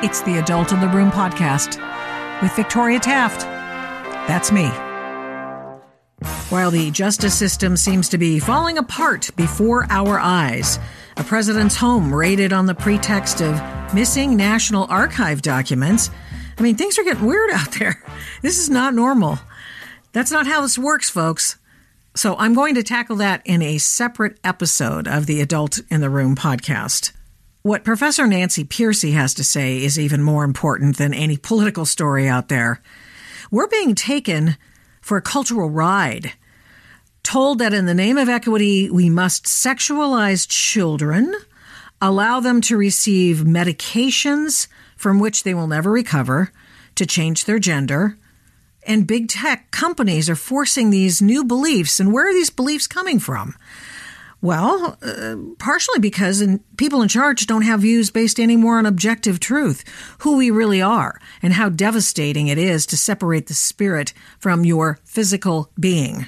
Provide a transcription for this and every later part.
It's the Adult in the Room podcast with Victoria Taft. That's me. While the justice system seems to be falling apart before our eyes, a president's home raided on the pretext of missing National Archive documents. I mean, things are getting weird out there. This is not normal. That's not how this works, folks. So I'm going to tackle that in a separate episode of the Adult in the Room podcast. What Professor Nancy Pearcey has to say is even more important than any political story out there. We're being taken for a cultural ride, told that in the name of equity, we must sexualize children, allow them to receive medications from which they will never recover, to change their gender, and big tech companies are forcing these new beliefs. And where are these beliefs coming from? Well, uh, partially because in, people in charge don't have views based anymore on objective truth, who we really are, and how devastating it is to separate the spirit from your physical being.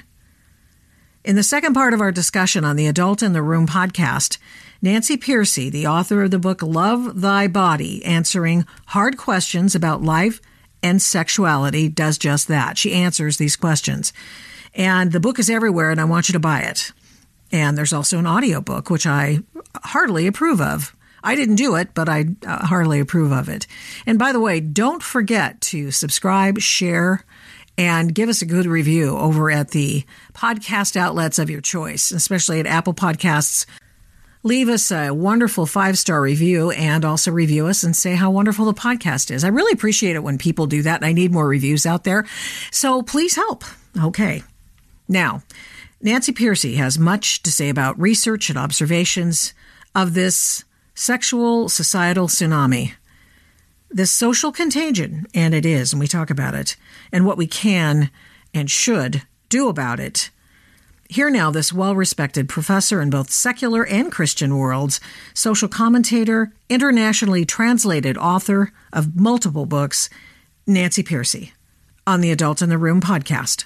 In the second part of our discussion on the Adult in the Room podcast, Nancy Pearcey, the author of the book Love Thy Body, answering hard questions about life and sexuality does just that. She answers these questions. And the book is everywhere, and I want you to buy it. And there's also an audiobook, which I heartily approve of. I didn't do it, but I uh, heartily approve of it. And by the way, don't forget to subscribe, share, and give us a good review over at the podcast outlets of your choice, especially at Apple Podcasts, leave us a wonderful five star review and also review us and say how wonderful the podcast is. I really appreciate it when people do that. I need more reviews out there. So please help. Okay. Now, Nancy Pearcey has much to say about research and observations of this sexual societal tsunami, this social contagion, and it is, and we talk about it, and what we can and should do about it here now, this well respected professor in both secular and Christian worlds, social commentator, internationally translated author of multiple books, Nancy Pearcey, on the Adult in the Room podcast.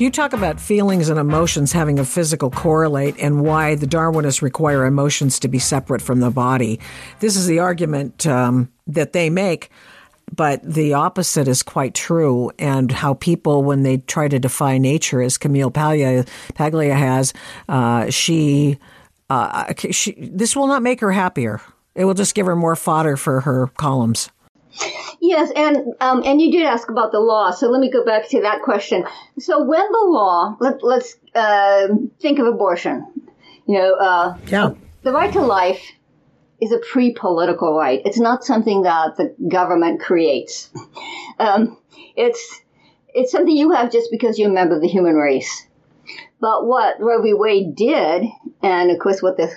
You talk about feelings and emotions having a physical correlate and why the Darwinists require emotions to be separate from the body. This is the argument um, that they make, but the opposite is quite true. And how people, when they try to defy nature, as Camille Paglia, Paglia has, uh, she, uh, she, this will not make her happier. It will just give her more fodder for her columns. Yes, and um, and you did ask about the law, so let me go back to that question. So when the law, let, let's uh, think of abortion. You know, uh, yeah, the right to life is a pre-political right. It's not something that the government creates. Um, it's it's something you have just because you're a member of the human race. But what Roe v. Wade did, and of course what the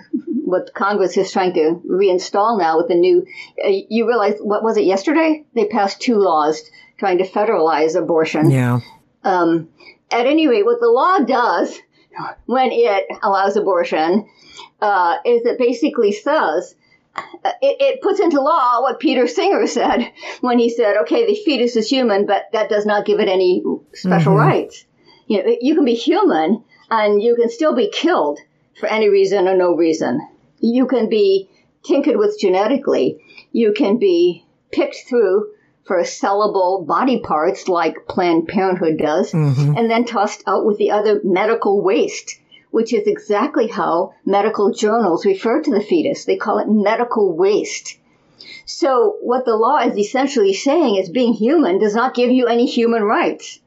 what Congress is trying to reinstall now with the new, uh, you realize, what was it yesterday? They passed two laws trying to federalize abortion. Yeah. Um, at any rate, what the law does when it allows abortion uh, is it basically says, uh, it, it, puts into law what Peter Singer said when he said, okay, the fetus is human, but that does not give it any special mm-hmm. rights. You know, you can be human and you can still be killed for any reason or no reason. You can be tinkered with genetically. You can be picked through for sellable body parts like Planned Parenthood does, mm-hmm. and then tossed out with the other medical waste, which is exactly how medical journals refer to the fetus. They call it medical waste. So what the law is essentially saying is being human does not give you any human rights.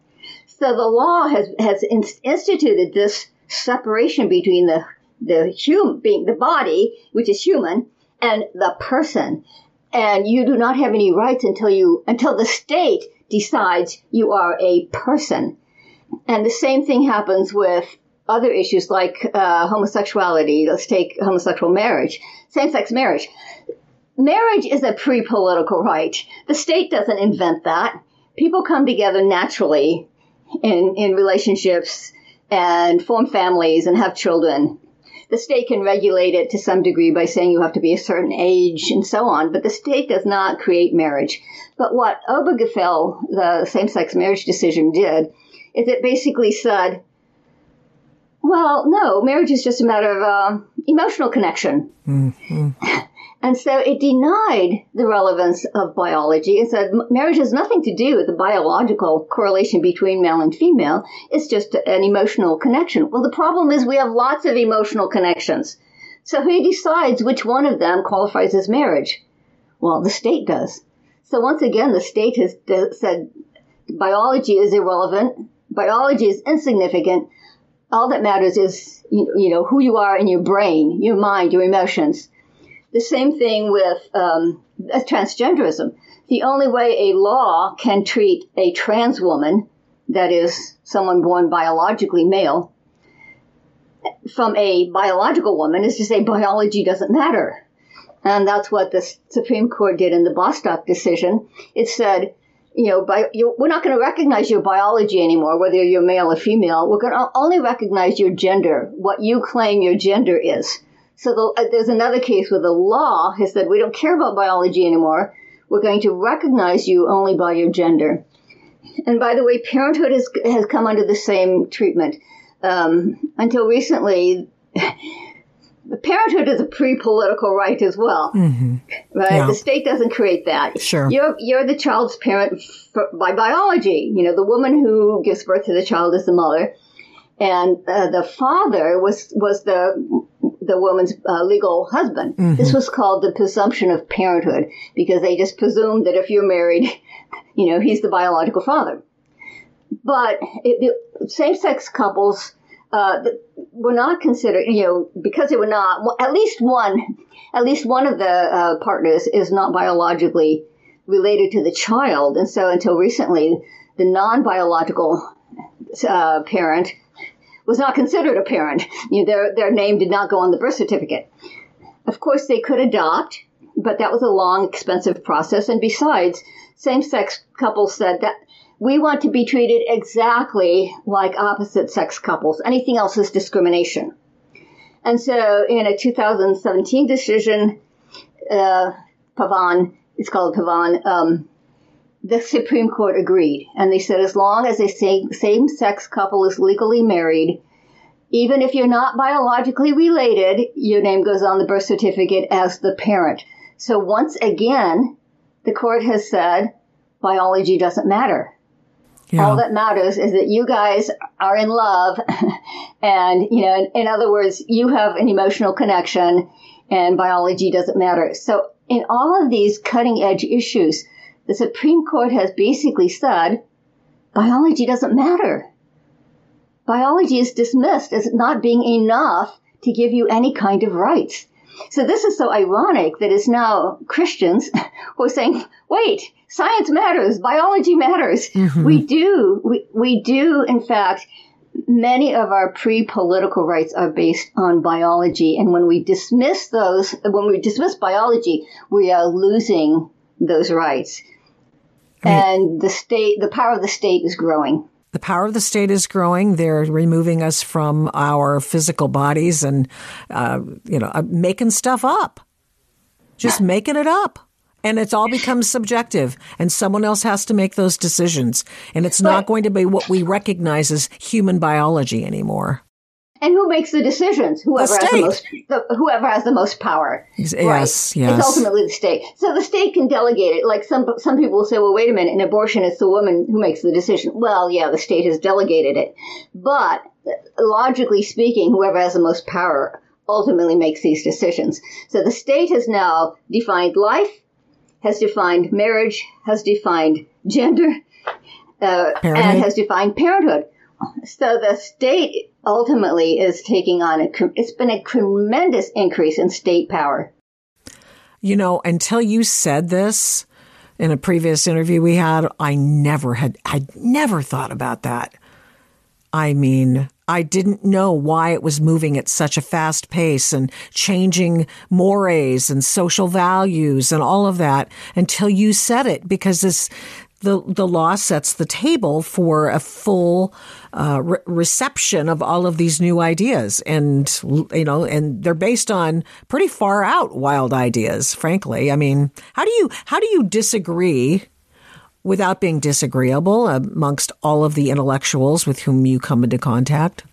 So the law has, has instituted this separation between the the human being, the body, which is human, and the person. And you do not have any rights until you, until the state decides you are a person. And the same thing happens with other issues like uh, homosexuality. Let's take homosexual marriage, same sex marriage. Marriage is a pre political right. The state doesn't invent that. People come together naturally in, in relationships and form families and have children. The state can regulate it to some degree by saying you have to be a certain age and so on, but the state does not create marriage. But what Obergefell, the same sex marriage decision, did is it basically said, well, no, marriage is just a matter of uh, emotional connection. Mm-hmm. And so it denied the relevance of biology and said marriage has nothing to do with the biological correlation between male and female. It's just an emotional connection. Well, the problem is we have lots of emotional connections. So who decides which one of them qualifies as marriage? Well, the state does. So once again, the state has said biology is irrelevant. Biology is insignificant. All that matters is, you know, who you are in your brain, your mind, your emotions. The same thing with um, transgenderism. The only way a law can treat a trans woman, that is, someone born biologically male, from a biological woman is to say biology doesn't matter. And that's what the Supreme Court did in the Bostock decision. It said, you know, by, we're not going to recognize your biology anymore, whether you're male or female. We're going to only recognize your gender, what you claim your gender is. So the, uh, there's another case where the law has said we don't care about biology anymore. We're going to recognize you only by your gender. And by the way, parenthood has, has come under the same treatment. Um, until recently, parenthood is a pre-political right as well, mm-hmm. right? Yeah. The state doesn't create that. Sure, you're you're the child's parent for, by biology. You know, the woman who gives birth to the child is the mother, and uh, the father was was the the woman's uh, legal husband. Mm-hmm. This was called the presumption of parenthood because they just presumed that if you're married, you know, he's the biological father. But it, the same-sex couples uh, were not considered, you know, because they were not. Well, at least one, at least one of the uh, partners is not biologically related to the child, and so until recently, the non-biological uh, parent was not considered a parent. You know, their, their name did not go on the birth certificate. Of course, they could adopt, but that was a long, expensive process. And besides, same sex couples said that we want to be treated exactly like opposite sex couples. Anything else is discrimination. And so in a 2017 decision, uh, Pavan, it's called Pavan, um, the Supreme Court agreed. And they said as long as a same sex couple is legally married, even if you're not biologically related, your name goes on the birth certificate as the parent. So once again, the court has said biology doesn't matter. Yeah. All that matters is that you guys are in love. and, you know, in, in other words, you have an emotional connection and biology doesn't matter. So in all of these cutting edge issues, the Supreme Court has basically said biology doesn't matter. Biology is dismissed as not being enough to give you any kind of rights. So this is so ironic that it's now Christians who are saying, wait, science matters, biology matters. Mm-hmm. We do, we, we do, in fact, many of our pre-political rights are based on biology. And when we dismiss those, when we dismiss biology, we are losing those rights and the state, the power of the state is growing. The power of the state is growing. They're removing us from our physical bodies and, uh, you know, uh, making stuff up, just making it up. And it's all becomes subjective, and someone else has to make those decisions. And it's not going to be what we recognize as human biology anymore. And who makes the decisions? Whoever the has the most, the, whoever has the most power. Yes, right? yes. It's ultimately the state. So the state can delegate it. Like some some people will say, well, wait a minute, in abortion, it's the woman who makes the decision. Well, yeah, the state has delegated it, but logically speaking, whoever has the most power ultimately makes these decisions. So the state has now defined life, has defined marriage, has defined gender, uh, and has defined parenthood. So the state ultimately is taking on a, it's been a tremendous increase in state power. You know, until you said this in a previous interview we had, I never had, I never thought about that. I mean, I didn't know why it was moving at such a fast pace and changing mores and social values and all of that until you said it because this the the law sets the table for a full uh, re- reception of all of these new ideas, and you know, and they're based on pretty far out wild ideas. Frankly, I mean, how do you how do you disagree without being disagreeable amongst all of the intellectuals with whom you come into contact?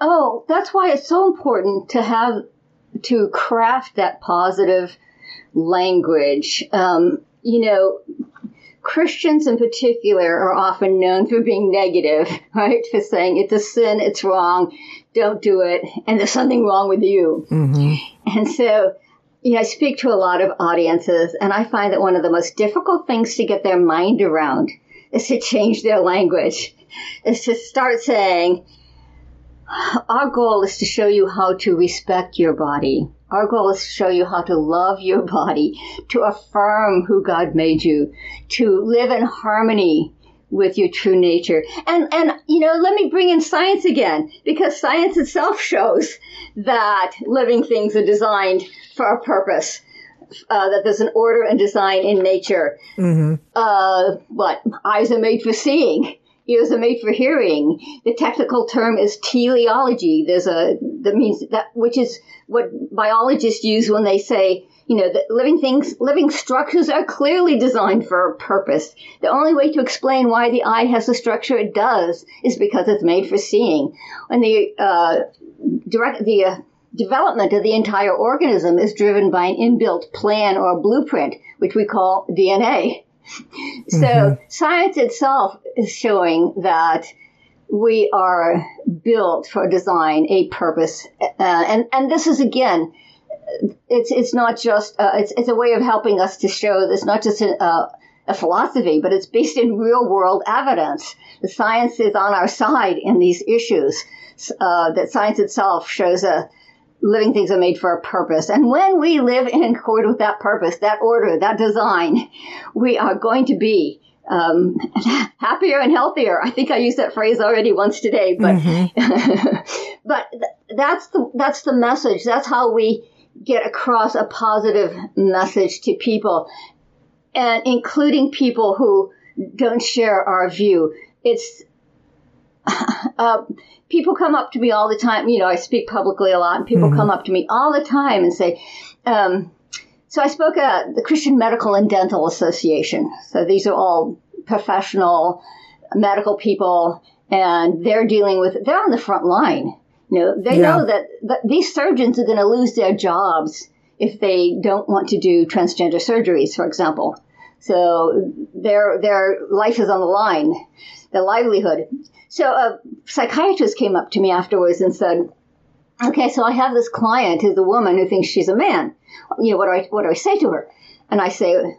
Oh, that's why it's so important to have to craft that positive language. Um, you know, Christians in particular are often known for being negative, right? For saying it's a sin, it's wrong, don't do it, and there's something wrong with you. Mm-hmm. And so, you know, I speak to a lot of audiences, and I find that one of the most difficult things to get their mind around is to change their language, is to start saying, our goal is to show you how to respect your body. Our goal is to show you how to love your body, to affirm who God made you, to live in harmony with your true nature. And, and, you know, let me bring in science again, because science itself shows that living things are designed for a purpose. Uh, that there's an order and design in nature. Mm-hmm. Uh, what eyes are made for seeing, ears are made for hearing. The technical term is teleology. There's a that means that which is what biologists use when they say you know that living things living structures are clearly designed for a purpose. The only way to explain why the eye has the structure it does is because it's made for seeing. And the uh, direct the uh, development of the entire organism is driven by an inbuilt plan or blueprint, which we call DNA. So mm-hmm. science itself is showing that we are built for design, a purpose, uh, and and this is again, it's it's not just uh, it's it's a way of helping us to show this not just a, a philosophy, but it's based in real world evidence. The science is on our side in these issues. Uh, that science itself shows a living things are made for a purpose. And when we live in accord with that purpose, that order, that design, we are going to be um, happier and healthier. I think I used that phrase already once today, but mm-hmm. but th- that's the that's the message. That's how we get across a positive message to people, and including people who don't share our view. It's uh, people come up to me all the time. You know, I speak publicly a lot, and people mm-hmm. come up to me all the time and say, um, so I spoke at the Christian Medical and Dental Association. So these are all professional medical people, and they're dealing with, they're on the front line. You know, they yeah. know that, that these surgeons are going to lose their jobs if they don't want to do transgender surgeries, for example. So their their life is on the line, their livelihood. So a psychiatrist came up to me afterwards and said, okay, so I have this client who's a woman who thinks she's a man. You know, what do I, what do I say to her? And I say, and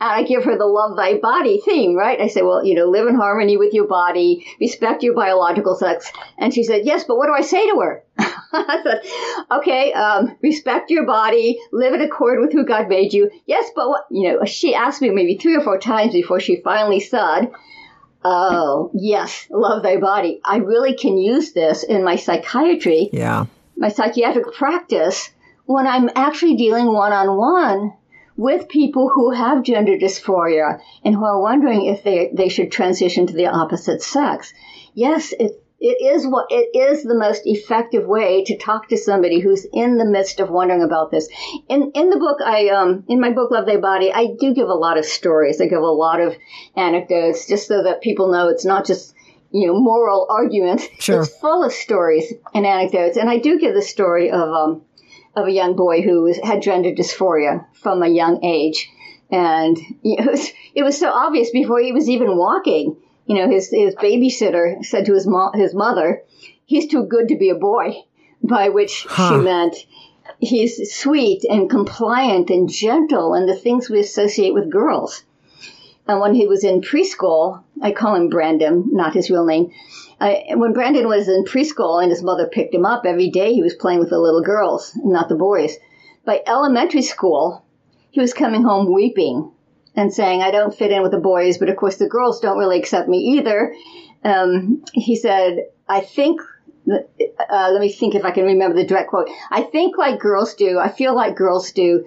I give her the love thy body theme, right? I say, well, you know, live in harmony with your body, respect your biological sex. And she said, yes, but what do I say to her? I said, okay, um, respect your body, live in accord with who God made you. Yes, but what, you know, she asked me maybe three or four times before she finally said, Oh, yes, love thy body. I really can use this in my psychiatry, yeah. my psychiatric practice, when I'm actually dealing one on one with people who have gender dysphoria and who are wondering if they, they should transition to the opposite sex. Yes, it, it is what it is the most effective way to talk to somebody who's in the midst of wondering about this. In in the book, I um in my book Love Thy Body, I do give a lot of stories. I give a lot of anecdotes just so that people know it's not just you know moral arguments. Sure. It's full of stories and anecdotes, and I do give the story of um of a young boy who was, had gender dysphoria from a young age, and it was it was so obvious before he was even walking you know, his, his babysitter said to his, mo- his mother, he's too good to be a boy, by which huh. she meant he's sweet and compliant and gentle and the things we associate with girls. And when he was in preschool, I call him Brandon, not his real name. I, when Brandon was in preschool and his mother picked him up every day, he was playing with the little girls, not the boys. By elementary school, he was coming home weeping and saying, I don't fit in with the boys, but of course the girls don't really accept me either. Um, he said, I think, uh, let me think if I can remember the direct quote. I think like girls do. I feel like girls do.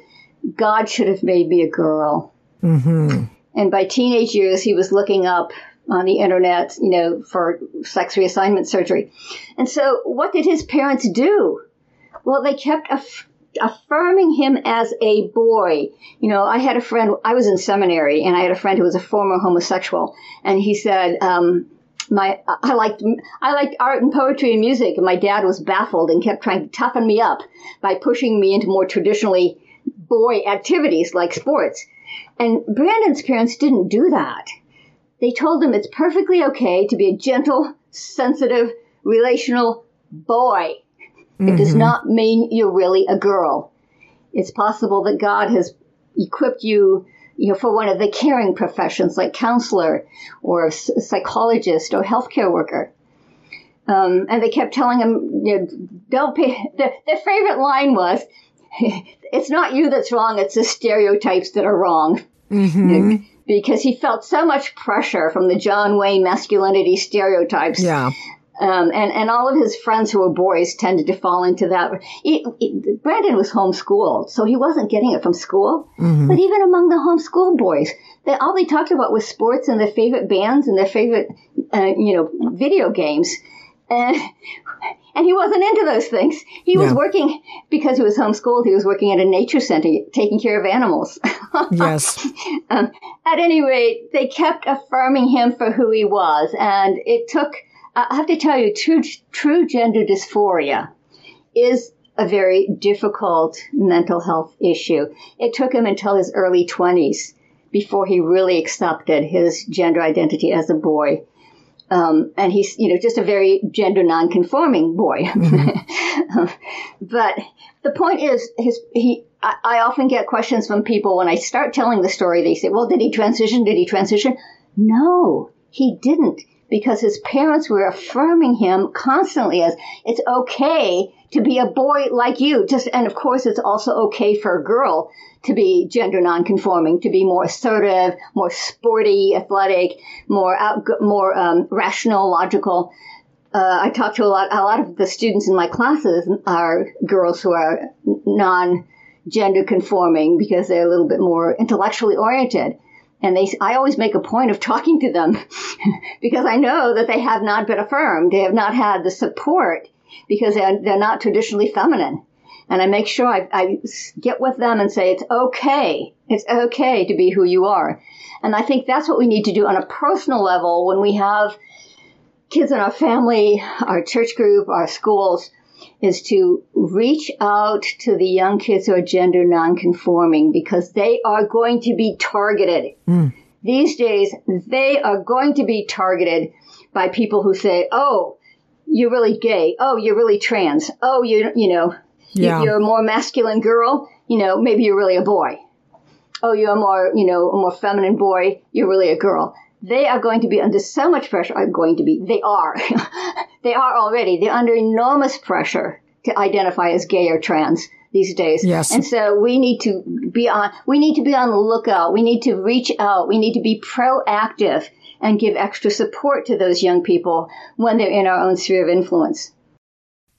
God should have made me a girl. Mm-hmm. And by teenage years, he was looking up on the internet, you know, for sex reassignment surgery. And so what did his parents do? Well, they kept aff- affirming him as a boy. You know, I had a friend, I was in seminary and I had a friend who was a former homosexual and he said, um, my I liked I liked art and poetry and music, and my dad was baffled and kept trying to toughen me up by pushing me into more traditionally boy activities like sports. And Brandon's parents didn't do that. They told him it's perfectly okay to be a gentle, sensitive, relational boy. It does not mean you're really a girl. It's possible that God has equipped you, you know, for one of the caring professions like counselor or psychologist or healthcare worker. Um, and they kept telling him, you know, don't pay. The, their favorite line was, "It's not you that's wrong; it's the stereotypes that are wrong." Mm-hmm. Because he felt so much pressure from the John Wayne masculinity stereotypes Yeah. um, and, and all of his friends who were boys tended to fall into that. He, he- Brandon was homeschooled, so he wasn't getting it from school. But even among the homeschool boys, they, all they talked about was sports and their favorite bands and their favorite, uh, you know, video games. And, and he wasn't into those things. He was working, because he was homeschooled, he was working at a nature center taking care of animals. Yes. Um, at any rate, they kept affirming him for who he was, and it took. I have to tell you, true true gender dysphoria is a very difficult mental health issue. It took him until his early twenties before he really accepted his gender identity as a boy. Um, and he's, you know, just a very gender non-conforming boy. but the point is, his he. I, I often get questions from people when I start telling the story. They say, "Well, did he transition? Did he transition?" No, he didn't, because his parents were affirming him constantly as it's okay to be a boy like you. Just and of course, it's also okay for a girl to be gender nonconforming, to be more assertive, more sporty, athletic, more out, more um, rational, logical uh, I talk to a lot. A lot of the students in my classes are girls who are non-gender conforming because they're a little bit more intellectually oriented. And they, I always make a point of talking to them because I know that they have not been affirmed. They have not had the support because they're, they're not traditionally feminine. And I make sure I, I get with them and say, it's okay. It's okay to be who you are. And I think that's what we need to do on a personal level when we have kids in our family, our church group, our schools, is to reach out to the young kids who are gender nonconforming because they are going to be targeted. Hmm. These days, they are going to be targeted by people who say, oh, you're really gay. Oh, you're really trans. Oh, you, you know, Yeah. if you're a more masculine girl, you know, maybe you're really a boy. Oh, you're a more, you know, a more feminine boy. You're really a girl. They are going to be under so much pressure. Are going to be. They are. they are already. They're under enormous pressure to identify as gay or trans these days. Yes. And so we need to be on. We need to be on the lookout. We need to reach out. We need to be proactive and give extra support to those young people when they're in our own sphere of influence.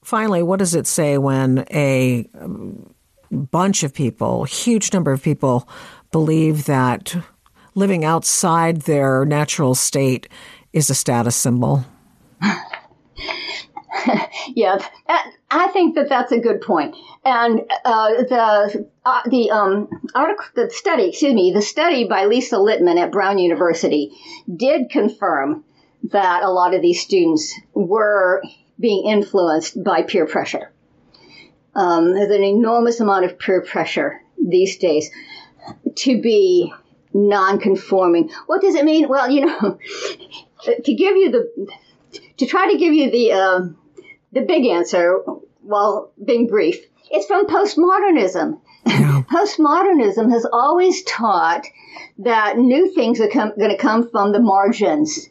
Finally, what does it say when a um, bunch of people, huge number of people, believe that living outside their natural state is a status symbol? Yeah, I think that that's a good point. And uh, the uh, the um, article, the study, excuse me, the study by Lisa Littman at Brown University did confirm that a lot of these students were being influenced by peer pressure. Um, there's an enormous amount of peer pressure these days to be non-conforming. What does it mean? Well, you know, to give you the to try to give you the uh, the big answer while being brief. It's from postmodernism. postmodernism has always taught that new things are com- going to come from the margins.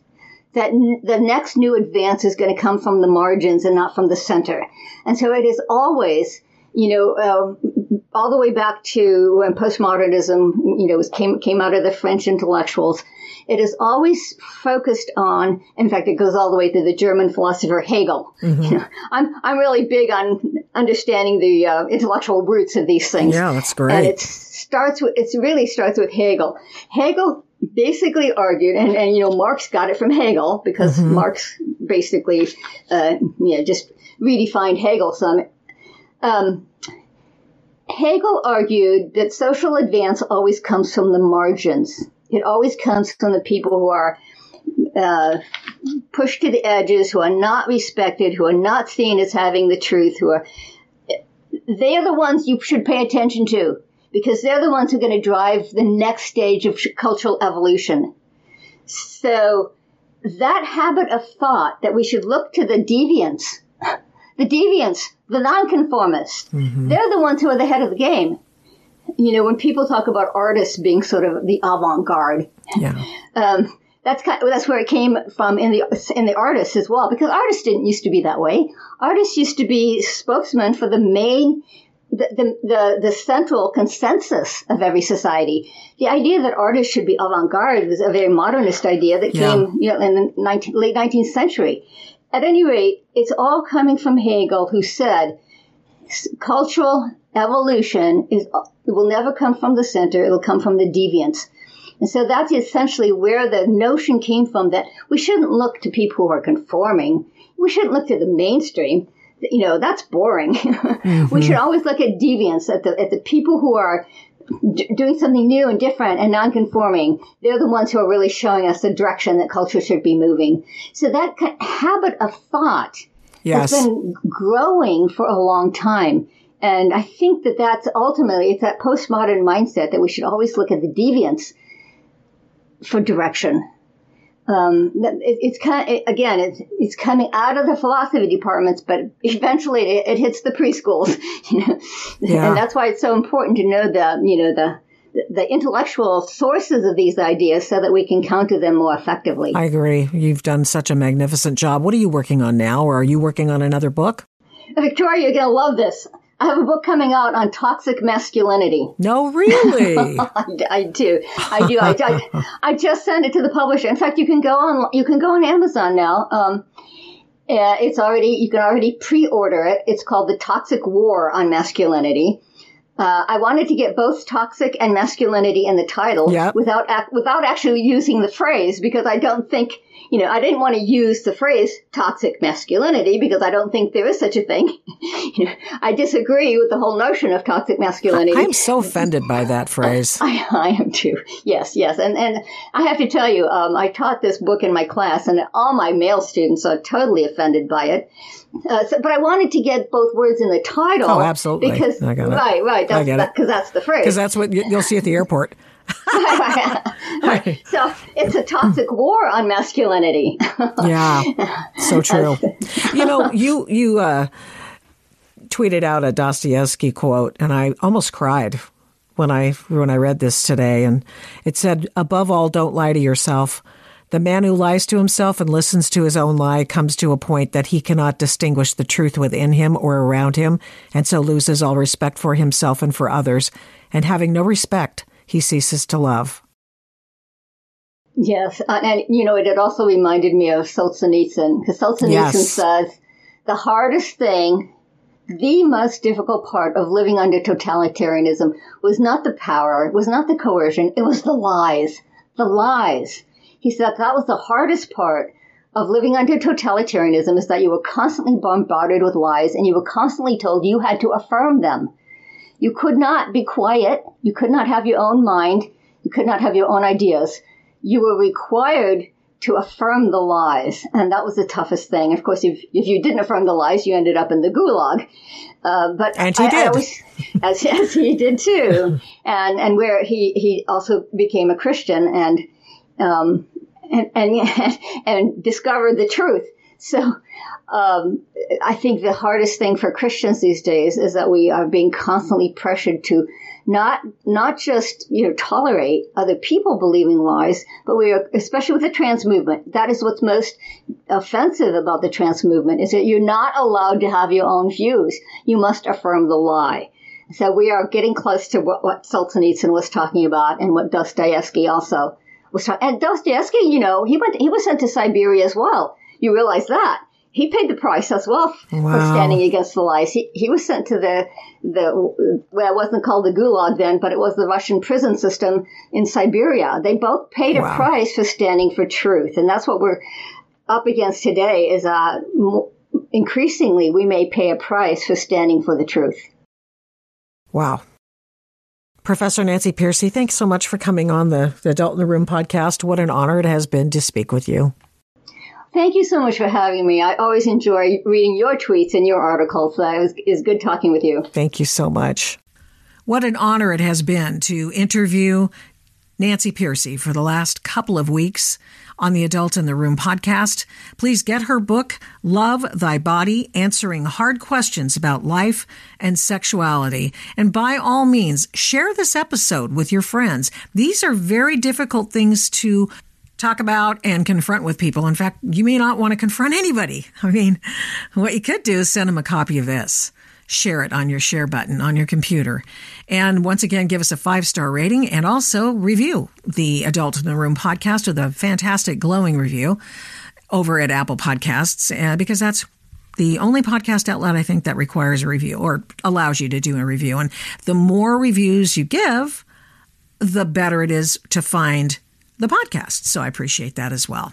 That n- the next new advance is going to come from the margins and not from the center. And so it is always you know, um, all the way back to when postmodernism, you know, was, came came out of the French intellectuals. It is always focused on. In fact, it goes all the way to the German philosopher Hegel. Mm-hmm. You know, I'm I'm really big on understanding the uh, intellectual roots of these things. Yeah, that's great. And it starts with it really starts with Hegel. Hegel basically argued, and, and you know, Marx got it from Hegel because mm-hmm. Marx basically, uh, you know, just redefined Hegel some. Um, Hegel argued that social advance always comes from the margins. It always comes from the people who are uh, pushed to the edges, who are not respected, who are not seen as having the truth, who are they're the ones you should pay attention to because they're the ones who are going to drive the next stage of cultural evolution. So that habit of thought that we should look to the deviants, the deviants, the nonconformists, mm-hmm. they're the ones who are the head of the game. You know, when people talk about artists being sort of the avant-garde, yeah. um, that's kind of, that's where it came from in the in the artists as well because artists didn't used to be that way. Artists used to be spokesmen for the main the, the, the, the, central consensus of every society. The idea that artists should be avant-garde was a very modernist idea that yeah. came you know, in the 19, late 19th century. At any rate, it's all coming from Hegel, who said cultural evolution is it will never come from the center; it'll come from the deviants. And so that's essentially where the notion came from that we shouldn't look to people who are conforming. We shouldn't look to the mainstream. You know, that's boring. Mm-hmm. we should always look at deviants, at the, at the people who are d- doing something new and different and non-conforming. They're the ones who are really showing us the direction that culture should be moving. So that habit of thought yes. has been growing for a long time. And I think that that's ultimately, it's that postmodern mindset that we should always look at the deviance for direction. Um, it, it's kind of, it, again, it's, it's coming out of the philosophy departments, but eventually it, it hits the preschools, you know? yeah. and that's why it's so important to know the, you know, the, the intellectual sources of these ideas so that we can counter them more effectively. I agree. You've done such a magnificent job. What are you working on now, or are you working on another book? Victoria, you're going to love this. I have a book coming out on toxic masculinity. No, really? I, do. I do. I, I, I, just sent it to the publisher. In fact, you can go on. You can go on Amazon now. Um, uh, it's already. You can already pre-order it. It's called the Toxic War on Masculinity. Uh, I wanted to get both toxic and masculinity in the title yep. without without actually using the phrase because I don't think you know, I didn't want to use the phrase toxic masculinity because I don't think there is such a thing. you know, I disagree with the whole notion of toxic masculinity. I'm so offended by that phrase. I, I am too. Yes, yes. And, and I have to tell you, um, I taught this book in my class and all my male students are totally offended by it. Uh, so, but I wanted to get both words in the title. Oh, absolutely. Because, right, right. That's, it. Because that's the phrase. Because that's what you'll see at the airport. so it's a toxic war on masculinity. yeah, so true. You know, you you uh, tweeted out a Dostoevsky quote, and I almost cried when I when I read this today. And it said, "Above all, don't lie to yourself." The man who lies to himself and listens to his own lie comes to a point that he cannot distinguish the truth within him or around him, and so loses all respect for himself and for others. And having no respect, he ceases to love. Yes, uh, and you know, it also reminded me of Solzhenitsyn because Solzhenitsyn yes. says the hardest thing, the most difficult part of living under totalitarianism was not the power, it was not the coercion, it was the lies. The lies. He said that was the hardest part of living under totalitarianism is that you were constantly bombarded with lies and you were constantly told you had to affirm them. You could not be quiet. You could not have your own mind. You could not have your own ideas. You were required to affirm the lies. And that was the toughest thing. Of course, if, if you didn't affirm the lies, you ended up in the gulag. Uh, but and he I, did. I always, as, as he did too. and, and where he, he also became a Christian and, um, and, and, and discovered the truth. So um, I think the hardest thing for Christians these days is that we are being constantly pressured to not not just you know tolerate other people believing lies, but we are especially with the trans movement. That is what's most offensive about the trans movement is that you're not allowed to have your own views. You must affirm the lie. So we are getting close to what, what Solzhenitsyn was talking about and what Dostoevsky also was talking. And Dostoevsky, you know, he went he was sent to Siberia as well. You realize that he paid the price as well wow. for standing against the lies. He, he was sent to the, the, well, it wasn't called the Gulag then, but it was the Russian prison system in Siberia. They both paid wow. a price for standing for truth. And that's what we're up against today is, uh, increasingly we may pay a price for standing for the truth. Wow. Professor Nancy Pearcey, thanks so much for coming on the, the Adult in the Room podcast. What an honor it has been to speak with you. Thank you so much for having me. I always enjoy reading your tweets and your articles. So it was, it was good talking with you. Thank you so much. What an honor it has been to interview Nancy Pearcey for the last couple of weeks on the Adult in the Room podcast. Please get her book, Love Thy Body, answering hard questions about life and sexuality. And by all means, share this episode with your friends. These are very difficult things to talk about and confront with people. In fact, you may not want to confront anybody. I mean, what you could do is send them a copy of this. Share it on your share button on your computer. And once again, give us a five star rating and also review the Adult in the Room podcast with a fantastic glowing review over at Apple Podcasts uh, because that's the only podcast outlet I think that requires a review or allows you to do a review. And the more reviews you give, the better it is to find the podcast. So I appreciate that as well.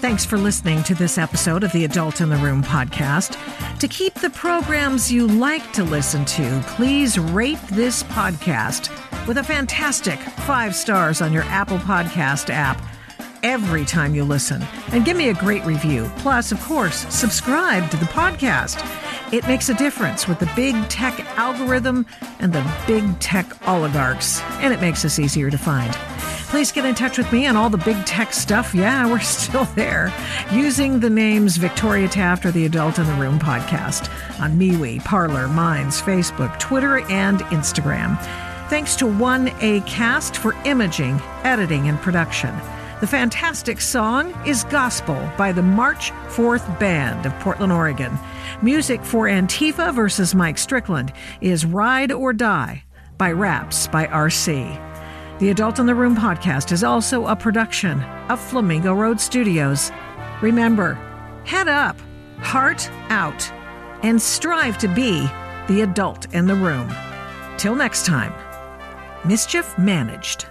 Thanks for listening to this episode of the Adult in the Room podcast. To keep the programs you like to listen to, please rate this podcast with a fantastic five stars on your Apple Podcast app every time you listen. And give me a great review. Plus, of course, subscribe to the podcast. It makes a difference with the big tech algorithm and the big tech oligarchs, and it makes us easier to find. Please get in touch with me on all the big tech stuff. Yeah, we're still there. Using the names Victoria Taft or the Adult in the Room podcast on MeWe, Parler, Minds, Facebook, Twitter, and Instagram. Thanks to 1A Cast for imaging, editing, and production. The fantastic song is Gospel by the March 4th Band of Portland, Oregon. Music for Antifa versus Mike Strickland is Ride or Die by Raps by RC. The Adult in the Room podcast is also a production of Flamingo Road Studios. Remember, head up, heart out, and strive to be the adult in the room. Till next time, mischief managed.